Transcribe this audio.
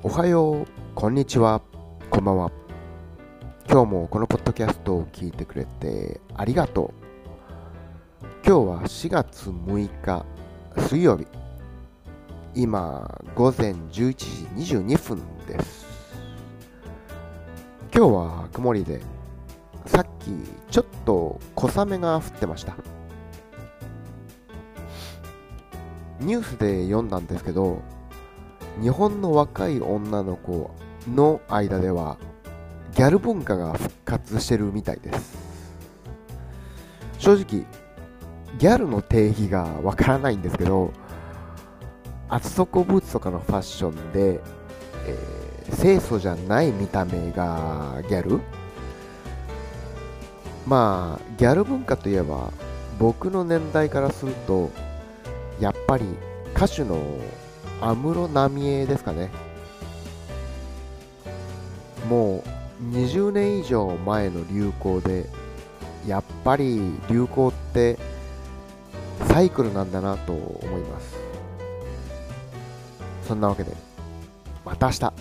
おはよう、こんにちは、こんばんは。今日もこのポッドキャストを聞いてくれてありがとう。今日は4月6日水曜日。今、午前11時22分です。今日は曇りで、さっきちょっと小雨が降ってました。ニュースで読んだんですけど、日本の若い女の子の間ではギャル文化が復活してるみたいです。正直ギャルの定義がわからないんですけど厚底ブーツとかのファッションで、えー清楚じゃない見た目がギャル。まあギャル文化といえば僕の年代からするとやっぱり歌手の安室奈美恵ですかね。もう20年以上前の流行でやっぱり流行ってサイクルなんだなと思います。そんなわけでまた明日。